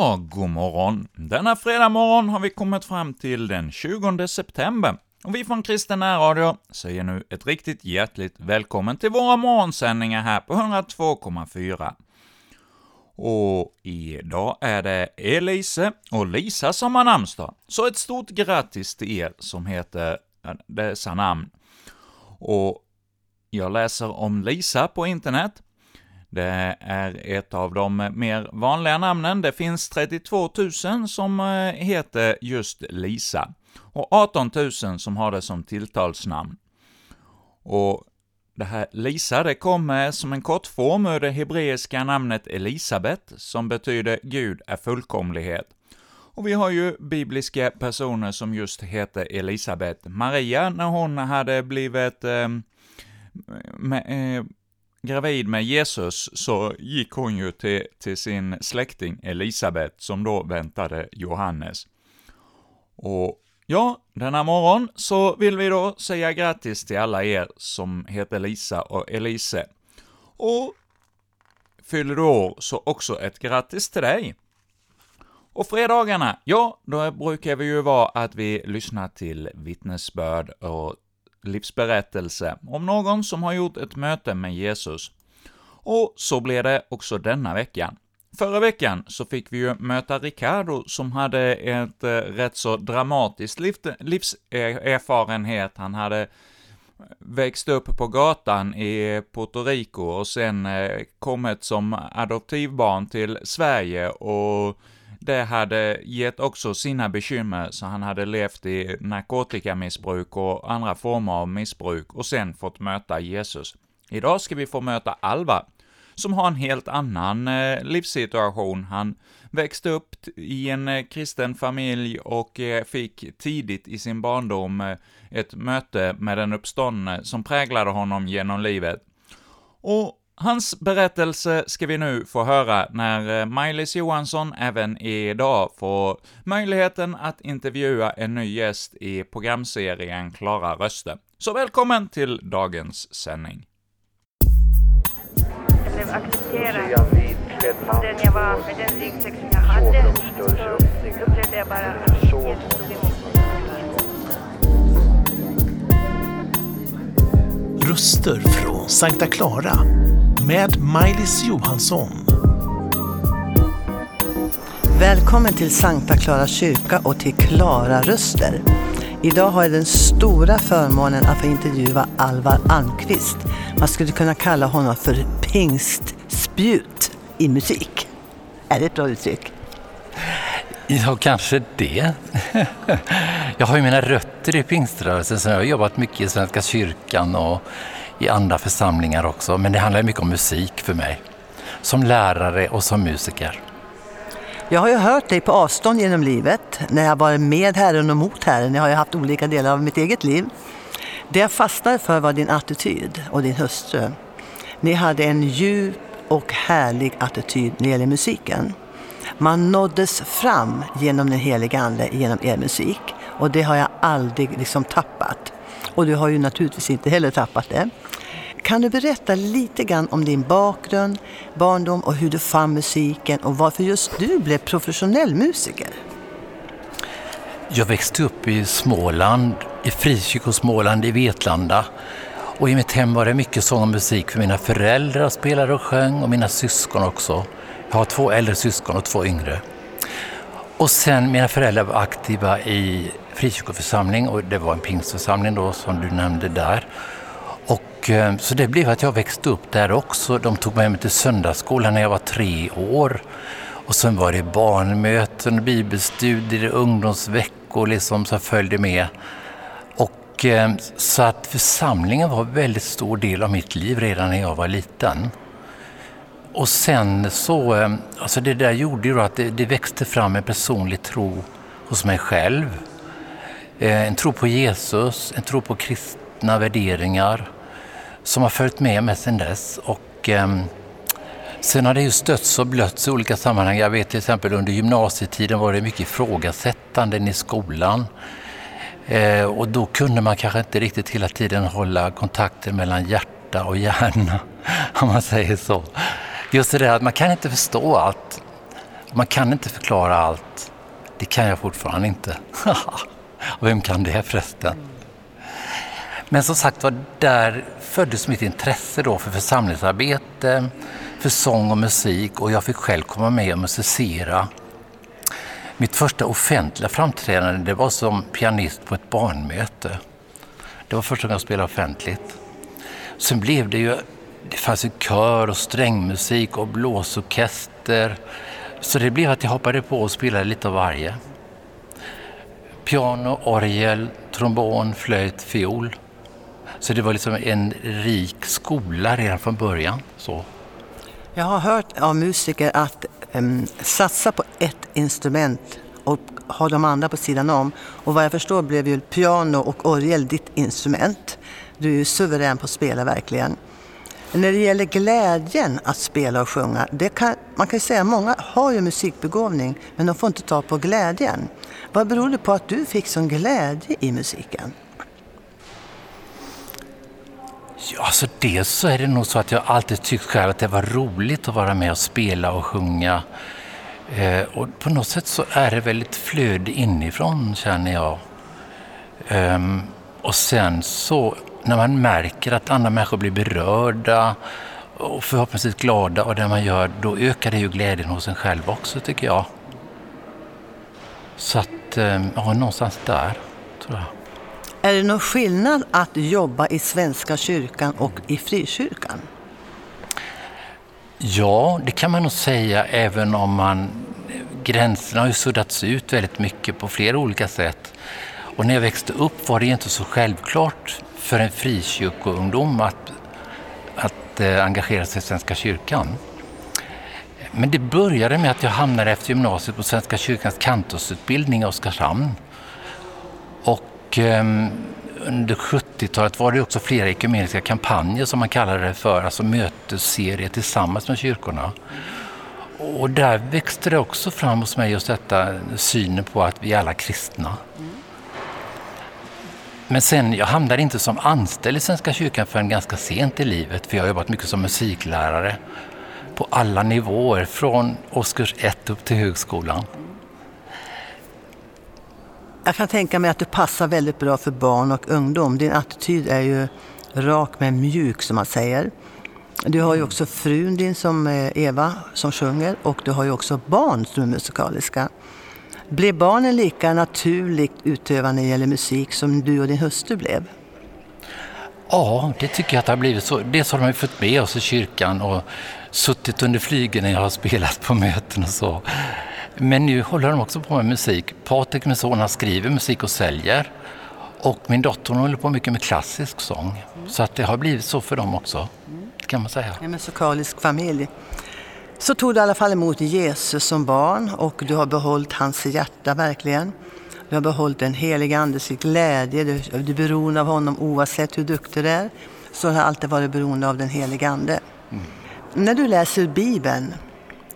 Ja, god morgon. Denna fredag morgon har vi kommit fram till den 20 september. Och vi från Kristen Radio säger nu ett riktigt hjärtligt välkommen till våra morgonsändningar här på 102,4. Och idag är det Elise och Lisa som har namnsdag, så ett stort grattis till er som heter dessa namn. Och jag läser om Lisa på internet, det är ett av de mer vanliga namnen. Det finns 32 000 som eh, heter just Lisa, och 18 000 som har det som tilltalsnamn. Och det här Lisa, det kommer som en kortform ur det hebreiska namnet Elisabet, som betyder Gud är fullkomlighet. Och vi har ju bibliska personer som just heter Elisabet. Maria, när hon hade blivit eh, med, eh, gravid med Jesus så gick hon ju till, till sin släkting Elisabet, som då väntade Johannes. Och ja, denna morgon så vill vi då säga grattis till alla er som heter Lisa och Elise. Och fyller du år, så också ett grattis till dig! Och fredagarna, ja, då brukar vi ju vara att vi lyssnar till vittnesbörd och livsberättelse om någon som har gjort ett möte med Jesus. Och så blev det också denna veckan. Förra veckan så fick vi ju möta Ricardo som hade ett eh, rätt så dramatiskt livserfarenhet. Han hade eh, växt upp på gatan i Puerto Rico och sen eh, kommit som adoptivbarn till Sverige och det hade gett också sina bekymmer, så han hade levt i narkotikamissbruk och andra former av missbruk och sen fått möta Jesus. Idag ska vi få möta Alva, som har en helt annan eh, livssituation. Han växte upp i en eh, kristen familj och eh, fick tidigt i sin barndom eh, ett möte med den uppståndne som präglade honom genom livet. Och Hans berättelse ska vi nu få höra när eh, Maj-Lis Johansson även idag får möjligheten att intervjua en ny gäst i programserien Klara röster. Så välkommen till dagens sändning. Jag blev accepterad den jag var, med den ryggsäck jag hade, så upplevde jag bara att Jesus tog emot Röster från Sankta Clara med Maj-Lis Johansson. Välkommen till Sankta Clara kyrka och till Klara Röster. Idag har jag den stora förmånen att få intervjua Alvar Almqvist. Man skulle kunna kalla honom för pingstspjut i musik. Är det ett bra uttryck? Ja, kanske det. Jag har ju mina rötter i pingströrelsen, så jag har jobbat mycket i Svenska kyrkan och i andra församlingar också, men det handlar mycket om musik för mig. Som lärare och som musiker. Jag har ju hört dig på avstånd genom livet, när jag varit med Herren och mot Herren. Jag har ju haft olika delar av mitt eget liv. Det jag fastnade för var din attityd och din hustru. Ni hade en djup och härlig attityd när det gäller musiken. Man nåddes fram genom den heliga Ande, genom er musik. Och det har jag aldrig liksom tappat. Och du har ju naturligtvis inte heller tappat det. Kan du berätta lite grann om din bakgrund, barndom och hur du fann musiken och varför just du blev professionell musiker? Jag växte upp i Småland, i Frikyrkosmåland i Vetlanda. Och i mitt hem var det mycket sång och musik för mina föräldrar spelade och sjöng och mina syskon också. Jag har två äldre syskon och två yngre. Och sen mina föräldrar var aktiva i frikyrkoförsamling och det var en pingstförsamling då som du nämnde där. Och, eh, så det blev att jag växte upp där också. De tog mig till söndagsskolan när jag var tre år. Och sen var det barnmöten, bibelstudier, ungdomsveckor liksom som följde med. Och, eh, så att församlingen var en väldigt stor del av mitt liv redan när jag var liten. Och sen så, eh, alltså det där gjorde ju att det, det växte fram en personlig tro hos mig själv. Eh, en tro på Jesus, en tro på kristna värderingar som har följt med mig sedan dess. Och, eh, sen har det ju stötts och blötts i olika sammanhang. Jag vet till exempel under gymnasietiden var det mycket ifrågasättanden i skolan. Eh, och då kunde man kanske inte riktigt hela tiden hålla kontakten mellan hjärta och hjärna, om man säger så. Just det där att man kan inte förstå allt, Man kan inte förklara allt. Det kan jag fortfarande inte. Och vem kan det förresten? Men som sagt var, där föddes mitt intresse då för församlingsarbete, för sång och musik och jag fick själv komma med och musicera. Mitt första offentliga framträdande det var som pianist på ett barnmöte. Det var första gången jag spelade offentligt. Sen blev det ju, det fanns ju kör och strängmusik och blåsorkester. Så det blev att jag hoppade på och spelade lite av varje. Piano, orgel, trombon, flöjt, fiol. Så det var liksom en rik skola redan från början. Så. Jag har hört av musiker att um, satsa på ett instrument och ha de andra på sidan om. Och vad jag förstår blev ju piano och orgel ditt instrument. Du är ju suverän på att spela verkligen. När det gäller glädjen att spela och sjunga, det kan, man kan ju säga att många har ju musikbegåvning men de får inte ta på glädjen. Vad beror det på att du fick sån glädje i musiken? Ja, alltså dels så är det nog så att jag alltid tyckt själv att det var roligt att vara med och spela och sjunga. Eh, och på något sätt så är det väl ett flöde inifrån känner jag. Um, och sen så när man märker att andra människor blir berörda och förhoppningsvis glada av det man gör, då ökar det ju glädjen hos en själv också tycker jag. Så att, ehm, ja, någonstans där tror jag. Är det någon skillnad att jobba i Svenska kyrkan och i frikyrkan? Ja, det kan man nog säga även om man gränserna har ju suddats ut väldigt mycket på flera olika sätt. Och när jag växte upp var det inte så självklart för en frikyrkoungdom att, att eh, engagera sig i Svenska kyrkan. Men det började med att jag hamnade efter gymnasiet på Svenska kyrkans kantorsutbildning i Oskarshamn. Och eh, under 70-talet var det också flera ekumeniska kampanjer som man kallade det för, alltså mötesserier tillsammans med kyrkorna. Och där växte det också fram hos mig just detta synen på att vi är alla kristna. Men sen, jag hamnade inte som anställd i Svenska kyrkan förrän ganska sent i livet, för jag har jobbat mycket som musiklärare på alla nivåer, från årskurs 1 upp till högskolan. Jag kan tänka mig att du passar väldigt bra för barn och ungdom. Din attityd är ju rak men mjuk som man säger. Du har ju också frun din som eh, Eva som sjunger och du har ju också barn som är musikaliska. Blev barnen lika naturligt utövande när det gäller musik som du och din hustru blev? Ja, det tycker jag att det har blivit så. Dels har de fått med oss i kyrkan och suttit under flygen när jag har spelat på möten och så. Men nu håller de också på med musik. Patrik, min son, han skriver musik och säljer. Och min dotter håller på mycket med klassisk sång. Så att det har blivit så för dem också, kan man säga. En musikalisk familj. Så tog du i alla fall emot Jesus som barn och du har behållit hans hjärta verkligen. Du har behållit den heliga Andes glädje, du, du är beroende av honom oavsett hur duktig du är. Så har du alltid varit beroende av den heliga Ande. Mm. När du läser Bibeln,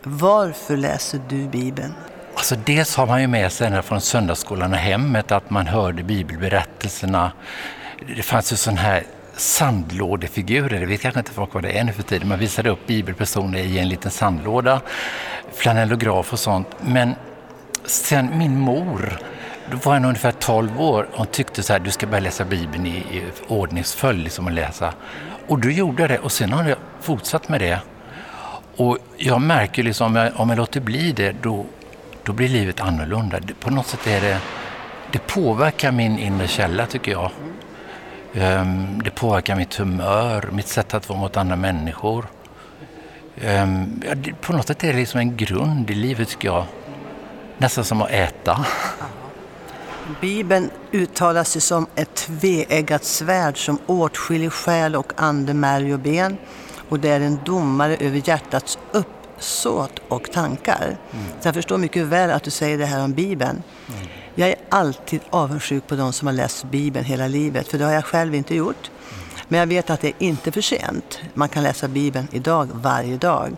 varför läser du Bibeln? Alltså dels har man ju med sig från söndagsskolan och hemmet att man hörde bibelberättelserna. Det fanns ju sån här sandlådefigurer, det vet kanske inte folk vad det är nu för tiden. Man visade upp bibelpersoner i en liten sandlåda, flanellograf och sånt. Men sen min mor, då var hon ungefär 12 år, hon tyckte så här, du ska börja läsa Bibeln i, i ordningsföljd, liksom att läsa. Och då gjorde jag det och sen har jag fortsatt med det. Och jag märker liksom, om jag, om jag låter bli det, då, då blir livet annorlunda. På något sätt är det, det påverkar min inre källa tycker jag. Um, det påverkar mitt humör, mitt sätt att vara mot andra människor. Det, på något sätt är det liksom en grund i livet tycker jag. Nästan som att äta. Bibeln uttalas ju som ett tveeggat svärd som åtskiljer själ och ande, märg och ben. Och det är en domare över hjärtats uppsåt och tankar. Mm. Så jag förstår mycket väl att du säger det här om Bibeln. Mm. Jag är alltid avundsjuk på de som har läst Bibeln hela livet, för det har jag själv inte gjort. Men jag vet att det är inte för sent. Man kan läsa Bibeln idag, varje dag.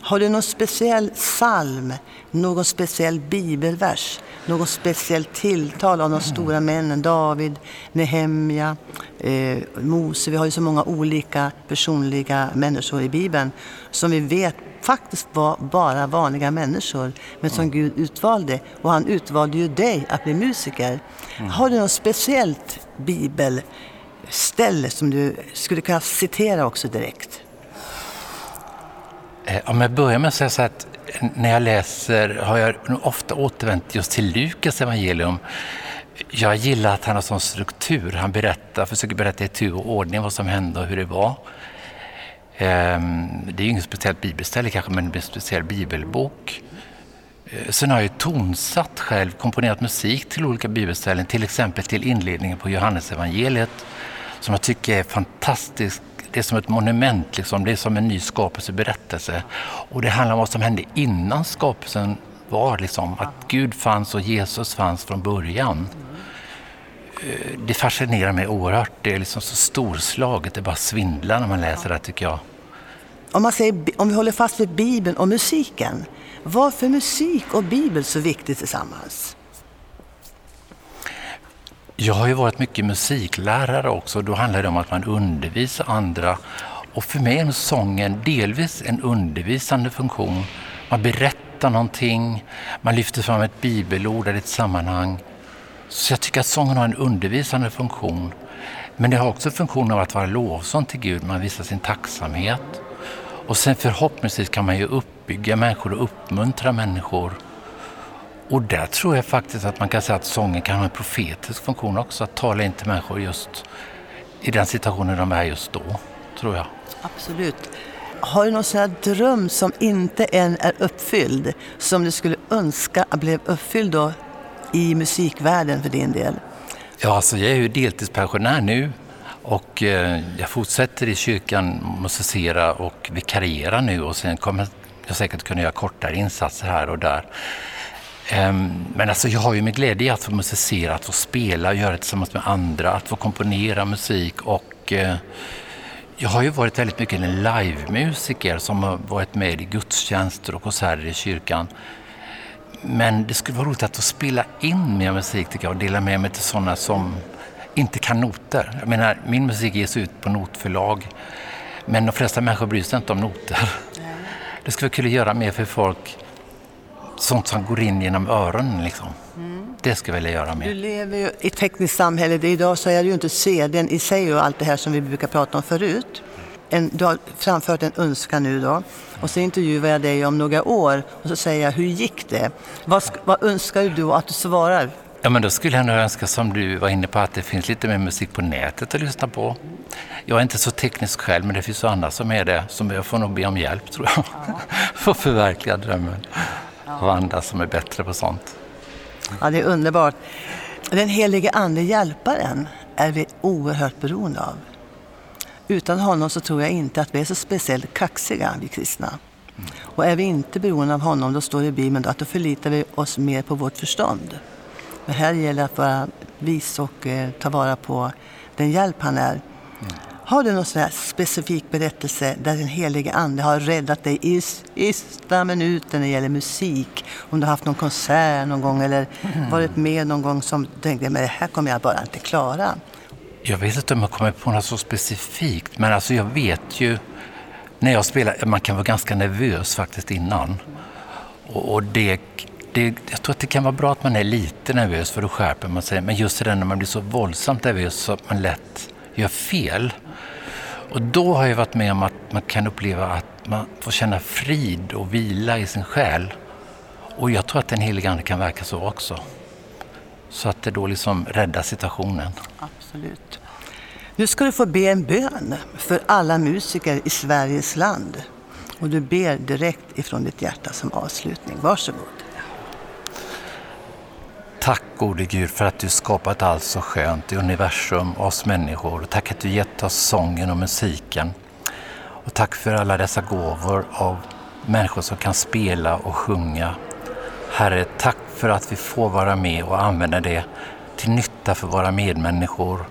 Har du någon speciell psalm, någon speciell bibelvers, något speciellt tilltal av de stora männen? David, Nehemja, eh, Mose. Vi har ju så många olika personliga människor i Bibeln som vi vet faktiskt var bara vanliga människor, men som Gud utvalde. Och han utvalde ju dig att bli musiker. Har du något speciellt bibelställe som du skulle kunna citera också direkt? Eh, om jag börjar med att säga så att eh, när jag läser har jag ofta återvänt just till Lukas evangelium. Jag gillar att han har sån struktur. Han berättar, försöker berätta i tur och ordning vad som hände och hur det var. Ehm, det är ju inget speciellt bibelställe kanske, men det är en speciell bibelbok. Eh, sen har jag ju tonsatt själv, komponerat musik till olika bibelställen, till exempel till inledningen på Johannesevangeliet som jag tycker är fantastisk. Det är som ett monument, liksom. det är som en ny skapelseberättelse. Och det handlar om vad som hände innan skapelsen var, liksom. att Gud fanns och Jesus fanns från början. Eh, det fascinerar mig oerhört. Det är liksom så storslaget, det bara svindlar när man läser det tycker jag. Om, man säger, om vi håller fast vid Bibeln och musiken, varför är musik och Bibel så viktigt tillsammans? Jag har ju varit mycket musiklärare också. Då handlar det om att man undervisar andra. Och för mig är sången delvis en undervisande funktion. Man berättar någonting, man lyfter fram ett bibelord eller ett sammanhang. Så jag tycker att sången har en undervisande funktion. Men det har också funktionen av att vara lovsång till Gud. Man visar sin tacksamhet. Och sen förhoppningsvis kan man ju uppbygga människor och uppmuntra människor. Och där tror jag faktiskt att man kan säga att sången kan ha en profetisk funktion också. Att tala in till människor just i den situationen de är just då, tror jag. Absolut. Har du någon sån här dröm som inte än är uppfylld, som du skulle önska blev uppfylld då i musikvärlden för din del? Ja, alltså jag är ju deltidspensionär nu och eh, jag fortsätter i kyrkan musicera och vikariera nu och sen kommer jag säkert kunna göra kortare insatser här och där. Ehm, Men alltså jag har ju med glädje att få musicera, att få spela, göra det tillsammans med andra, att få komponera musik och eh, jag har ju varit väldigt mycket en livemusiker som har varit med i gudstjänster och konserter i kyrkan. Men det skulle vara roligt att få spela in mer musik tycker jag och dela med mig till sådana som inte kan noter. Jag menar, min musik ges ut på notförlag men de flesta människor bryr sig inte om noter. Det skulle vara kul att göra mer för folk, sånt som går in genom öronen liksom. Det skulle jag vilja göra Du mer. lever ju i ett tekniskt samhälle. Idag så är det ju inte CDn i sig och allt det här som vi brukar prata om förut. En, du har framfört en önskan nu då och så intervjuar jag dig om några år och så säger jag hur gick det? Vad, vad önskar du att du svarar? Ja, men då skulle jag nog önska, som du var inne på, att det finns lite mer musik på nätet att lyssna på. Jag är inte så teknisk själv, men det finns ju andra som är det. Som jag får nog be om hjälp, tror jag. För att förverkliga drömmen. Av andra som är bättre på sånt. Ja, det är underbart. Den helige Ande, hjälparen, är vi oerhört beroende av. Utan honom så tror jag inte att vi är så speciellt kaxiga, vi kristna. Och är vi inte beroende av honom, då står det i Bibeln då att då förlitar vi oss mer på vårt förstånd. Men här gäller det att vara vis och eh, ta vara på den hjälp han är. Har du någon sån här specifik berättelse där den helige Ande har räddat dig i sista minuten när det gäller musik? Om du har haft någon konsert någon gång eller varit med någon gång som du tänkte, men det här kommer jag bara inte klara. Jag vet inte om jag kommer på något så specifikt, men alltså jag vet ju när jag spelar, man kan vara ganska nervös faktiskt innan. Och, och det, det, jag tror att det kan vara bra att man är lite nervös för då skärper man sig. Men just det där när man blir så våldsamt nervös så att man lätt gör fel. Och då har jag varit med om att man kan uppleva att man får känna frid och vila i sin själ. Och jag tror att den helige Ande kan verka så också. Så att det då liksom räddar situationen. Absolut. Nu ska du få be en bön för alla musiker i Sveriges land. Och du ber direkt ifrån ditt hjärta som avslutning. Varsågod. Tack gode Gud för att du skapat allt så skönt i universum och oss människor. Tack att du gett oss sången och musiken. Och tack för alla dessa gåvor av människor som kan spela och sjunga. Herre, tack för att vi får vara med och använda det till nytta för våra medmänniskor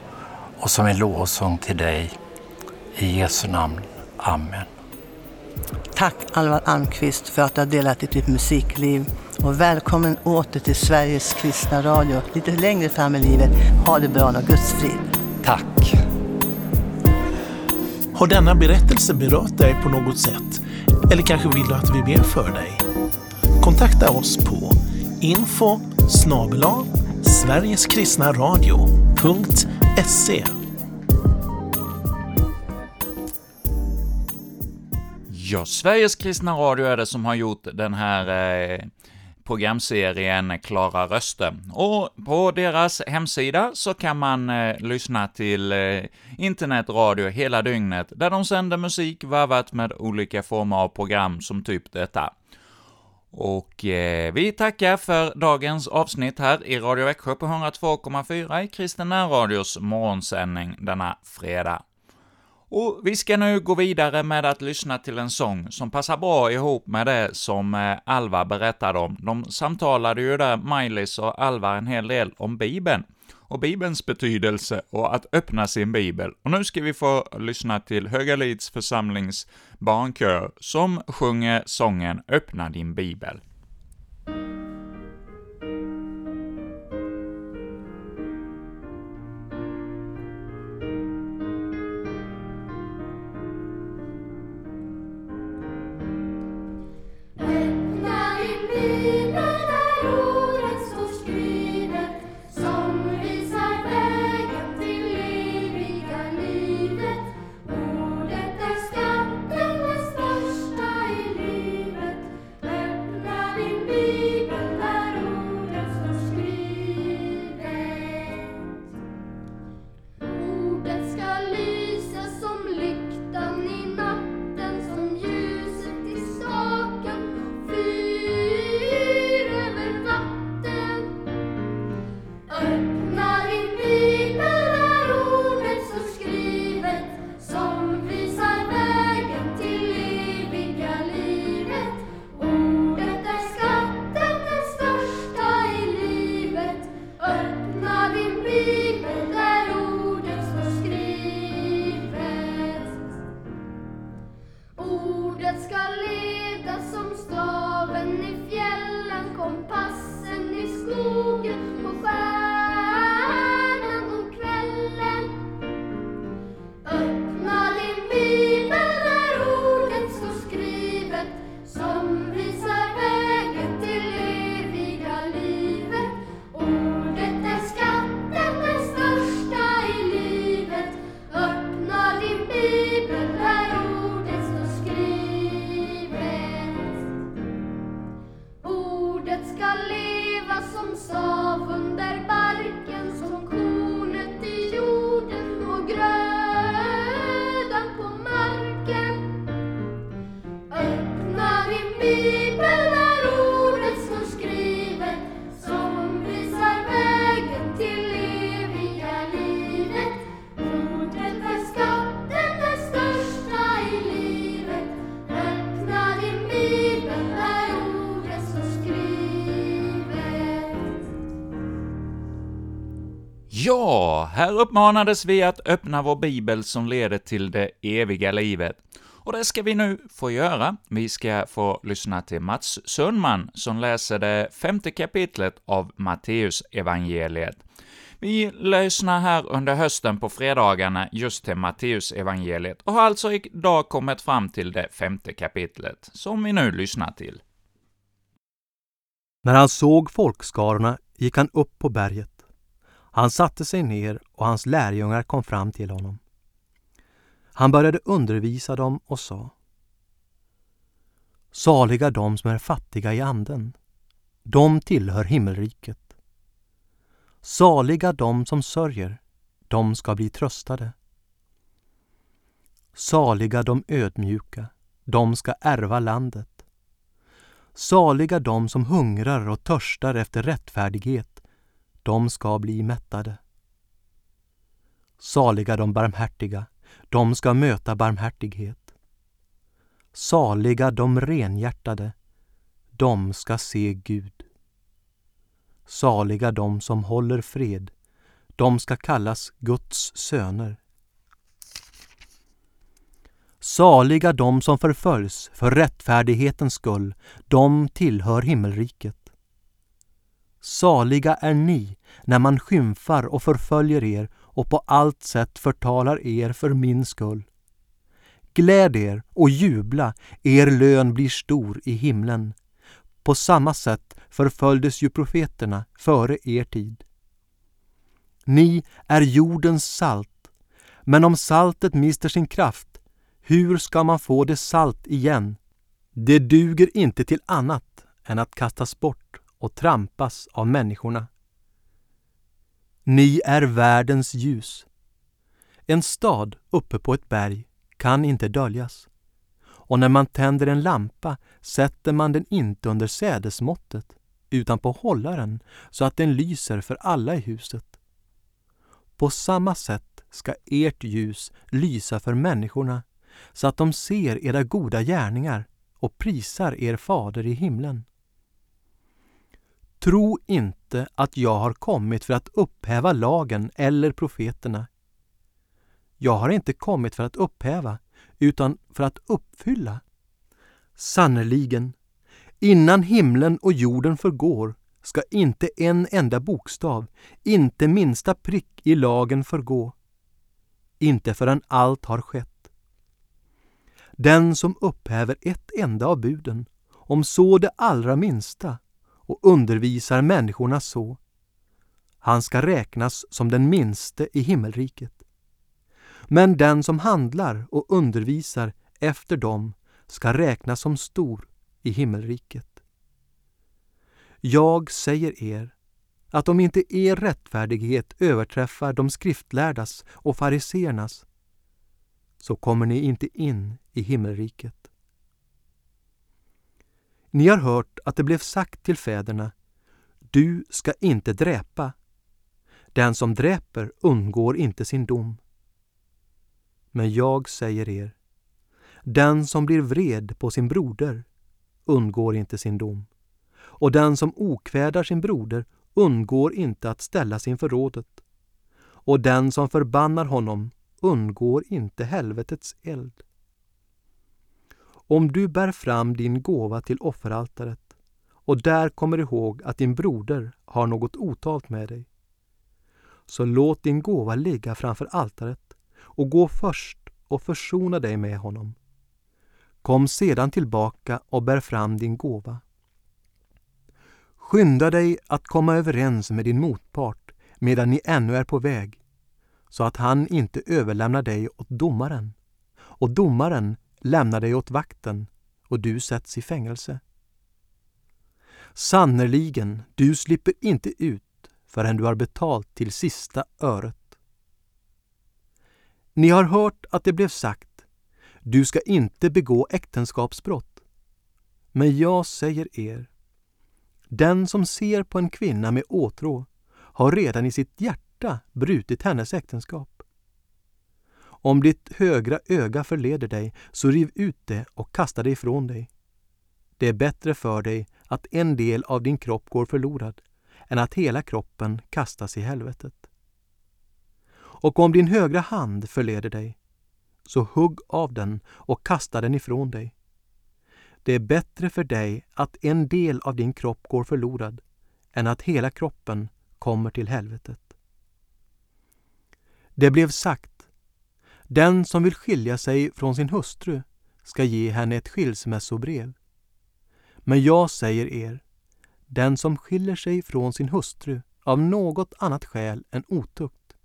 och som en lovsång till dig. I Jesu namn. Amen. Tack Alvar Almqvist för att du har delat ditt, musikliv. Och välkommen åter till Sveriges kristna radio. Lite längre fram i livet. Ha det bra och Guds frid. Tack! Har denna berättelse berört dig på något sätt? Eller kanske vill du att vi ber för dig? Kontakta oss på info sverigeskristnaradio.se Ja, Sveriges kristna radio är det som har gjort den här eh, programserien Klara röster. Och på deras hemsida så kan man eh, lyssna till eh, internetradio hela dygnet, där de sänder musik varvat med olika former av program som typ detta. Och eh, vi tackar för dagens avsnitt här i Radio Växjö på 102,4 i Kristen Radios morgonsändning denna fredag. Och vi ska nu gå vidare med att lyssna till en sång som passar bra ihop med det som eh, Alva berättade om. De samtalade ju där, Maj-Lis och Alva, en hel del om Bibeln och Bibelns betydelse och att öppna sin bibel. Och nu ska vi få lyssna till Högalids församlings barnkör som sjunger sången ”Öppna din bibel”. Uppmanades vi att öppna vår bibel som leder till det eviga livet. Och det ska vi nu få göra. Vi ska få lyssna till Mats Sundman som läser det femte kapitlet av Matteus evangeliet. Vi lyssnar här under hösten på fredagarna just till Matteus evangeliet och har alltså idag kommit fram till det femte kapitlet, som vi nu lyssnar till. När han såg folkskarorna gick han upp på berget. Han satte sig ner och hans lärjungar kom fram till honom. Han började undervisa dem och sa Saliga de som är fattiga i anden. De tillhör himmelriket. Saliga de som sörjer. De ska bli tröstade. Saliga de ödmjuka. De ska ärva landet. Saliga de som hungrar och törstar efter rättfärdighet. De ska bli mättade. Saliga de barmhärtiga. De ska möta barmhärtighet. Saliga de renhjärtade. De ska se Gud. Saliga de som håller fred. De ska kallas Guds söner. Saliga de som förföljs för rättfärdighetens skull, de tillhör himmelriket. Saliga är ni när man skymfar och förföljer er och på allt sätt förtalar er för min skull. Gläd er och jubla, er lön blir stor i himlen. På samma sätt förföljdes ju profeterna före er tid. Ni är jordens salt, men om saltet mister sin kraft, hur ska man få det salt igen? Det duger inte till annat än att kastas bort och trampas av människorna. Ni är världens ljus. En stad uppe på ett berg kan inte döljas. Och när man tänder en lampa sätter man den inte under sädesmåttet utan på hållaren så att den lyser för alla i huset. På samma sätt ska ert ljus lysa för människorna så att de ser era goda gärningar och prisar er fader i himlen. Tro inte att jag har kommit för att upphäva lagen eller profeterna. Jag har inte kommit för att upphäva, utan för att uppfylla. Sannerligen, innan himlen och jorden förgår ska inte en enda bokstav, inte minsta prick i lagen förgå. Inte förrän allt har skett. Den som upphäver ett enda av buden, om så det allra minsta, och undervisar människorna så, han ska räknas som den minste i himmelriket. Men den som handlar och undervisar efter dem ska räknas som stor i himmelriket. Jag säger er att om inte er rättfärdighet överträffar de skriftlärdas och fariseernas så kommer ni inte in i himmelriket. Ni har hört att det blev sagt till fäderna Du ska inte dräpa. Den som dräper undgår inte sin dom. Men jag säger er, den som blir vred på sin broder undgår inte sin dom. Och den som okvädar sin broder undgår inte att ställas inför rådet. Och den som förbannar honom undgår inte helvetets eld. Om du bär fram din gåva till offeraltaret och där kommer ihåg att din broder har något otalt med dig, så låt din gåva ligga framför altaret och gå först och försona dig med honom. Kom sedan tillbaka och bär fram din gåva. Skynda dig att komma överens med din motpart medan ni ännu är på väg, så att han inte överlämnar dig åt domaren och domaren lämnar dig åt vakten och du sätts i fängelse. Sannerligen, du slipper inte ut förrän du har betalt till sista öret. Ni har hört att det blev sagt, du ska inte begå äktenskapsbrott. Men jag säger er, den som ser på en kvinna med åtrå har redan i sitt hjärta brutit hennes äktenskap. Om ditt högra öga förleder dig, så riv ut det och kasta det ifrån dig. Det är bättre för dig att en del av din kropp går förlorad än att hela kroppen kastas i helvetet. Och om din högra hand förleder dig, så hugg av den och kasta den ifrån dig. Det är bättre för dig att en del av din kropp går förlorad än att hela kroppen kommer till helvetet. Det blev sagt den som vill skilja sig från sin hustru ska ge henne ett skilsmässobrev. Men jag säger er, den som skiljer sig från sin hustru av något annat skäl än otukt,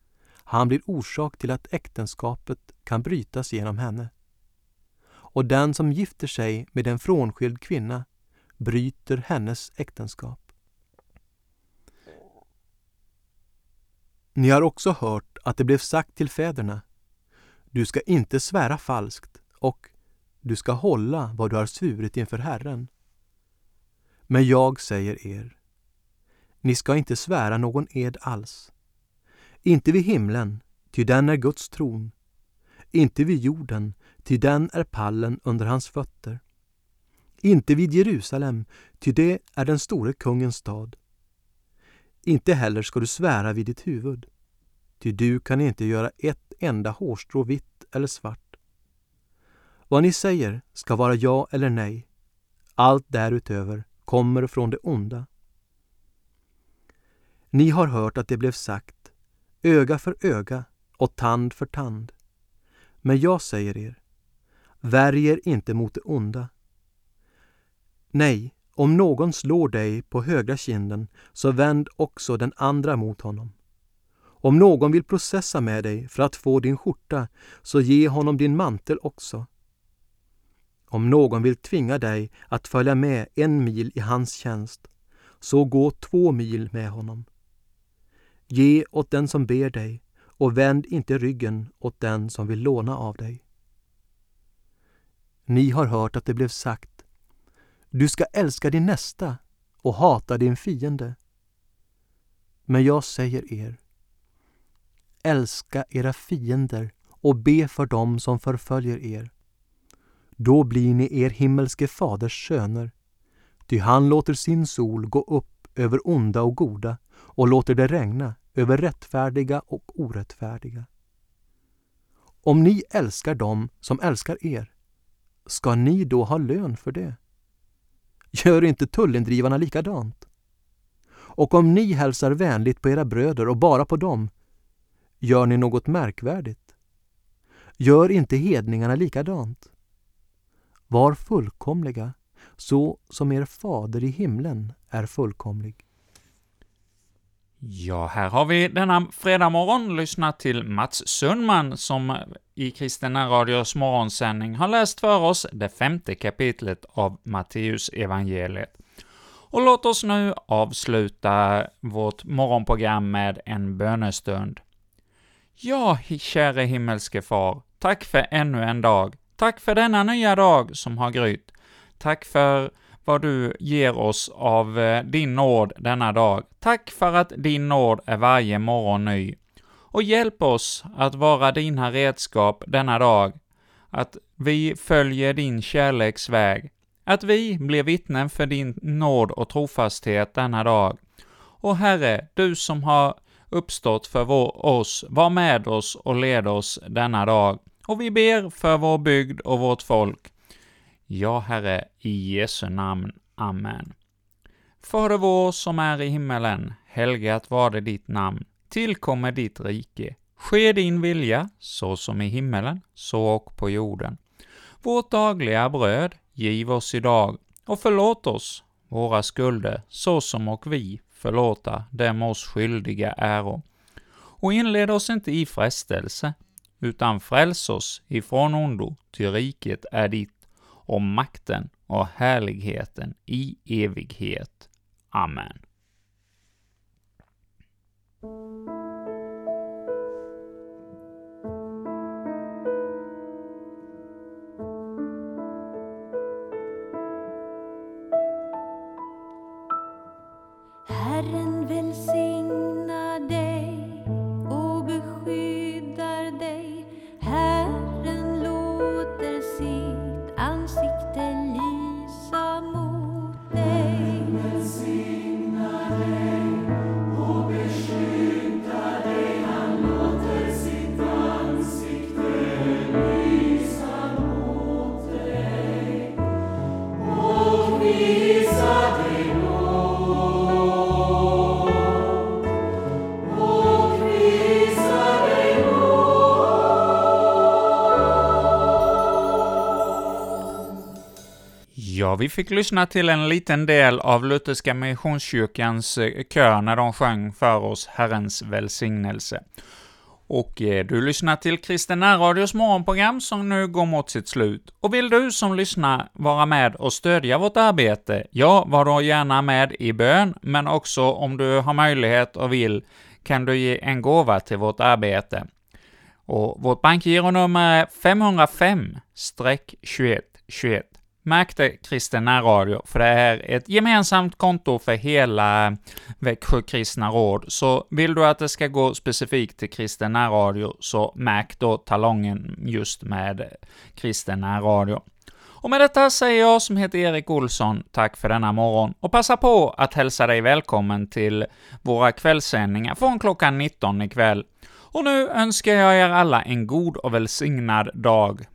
han blir orsak till att äktenskapet kan brytas genom henne. Och den som gifter sig med en frånskild kvinna bryter hennes äktenskap. Ni har också hört att det blev sagt till fäderna du ska inte svära falskt och du ska hålla vad du har svurit inför Herren. Men jag säger er, ni ska inte svära någon ed alls. Inte vid himlen, ty den är Guds tron. Inte vid jorden, ty den är pallen under hans fötter. Inte vid Jerusalem, ty det är den store kungens stad. Inte heller ska du svära vid ditt huvud, ty du kan inte göra ett enda hårstrå vitt eller svart. Vad ni säger ska vara ja eller nej. Allt därutöver kommer från det onda. Ni har hört att det blev sagt öga för öga och tand för tand. Men jag säger er, värj er inte mot det onda. Nej, om någon slår dig på högra kinden, så vänd också den andra mot honom. Om någon vill processa med dig för att få din skjorta, så ge honom din mantel också. Om någon vill tvinga dig att följa med en mil i hans tjänst, så gå två mil med honom. Ge åt den som ber dig och vänd inte ryggen åt den som vill låna av dig. Ni har hört att det blev sagt Du ska älska din nästa och hata din fiende. Men jag säger er Älska era fiender och be för dem som förföljer er. Då blir ni er himmelske faders söner, ty han låter sin sol gå upp över onda och goda och låter det regna över rättfärdiga och orättfärdiga. Om ni älskar dem som älskar er, ska ni då ha lön för det? Gör inte tullindrivarna likadant? Och om ni hälsar vänligt på era bröder och bara på dem, gör ni något märkvärdigt? Gör inte hedningarna likadant? Var fullkomliga, så som er fader i himlen är fullkomlig. Ja, här har vi denna fredag morgon lyssnat till Mats Sundman som i Kristina Radios morgonsändning har läst för oss det femte kapitlet av Matteus evangeliet. Och låt oss nu avsluta vårt morgonprogram med en bönestund. Ja, käre himmelske Far, tack för ännu en dag. Tack för denna nya dag som har grytt. Tack för vad du ger oss av eh, din nåd denna dag. Tack för att din nåd är varje morgon ny. Och hjälp oss att vara dina redskap denna dag, att vi följer din kärleksväg, att vi blir vittnen för din nåd och trofasthet denna dag. Och Herre, du som har uppstått för vår, oss, var med oss och led oss denna dag. Och vi ber för vår bygd och vårt folk. Ja, Herre, i Jesu namn. Amen. Fader vår som är i himmelen, helgat var det ditt namn. Tillkommer ditt rike. Ske din vilja, så som i himmelen, så och på jorden. Vårt dagliga bröd giv oss idag, och förlåt oss våra skulder, så som och vi förlåta dem oss skyldiga äro. Och inled oss inte i frestelse, utan fräls oss ifrån ondo, ty riket är ditt och makten och härligheten i evighet. Amen. Ja, vi fick lyssna till en liten del av Lutherska Missionskyrkans eh, kör när de sjöng för oss Herrens välsignelse. Och eh, du lyssnar till Kristen Radios morgonprogram som nu går mot sitt slut. Och vill du som lyssnar vara med och stödja vårt arbete, ja, var då gärna med i bön, men också om du har möjlighet och vill, kan du ge en gåva till vårt arbete. Och vårt bankgironummer är 505-2121. Märk det Kristen Radio, för det är ett gemensamt konto för hela eh, Växjö Kristna Råd, så vill du att det ska gå specifikt till Kristen Radio, så märk då talongen just med eh, Kristen Radio. Och med detta säger jag, som heter Erik Olsson, tack för denna morgon, och passa på att hälsa dig välkommen till våra kvällssändningar från klockan 19 ikväll. Och nu önskar jag er alla en god och välsignad dag.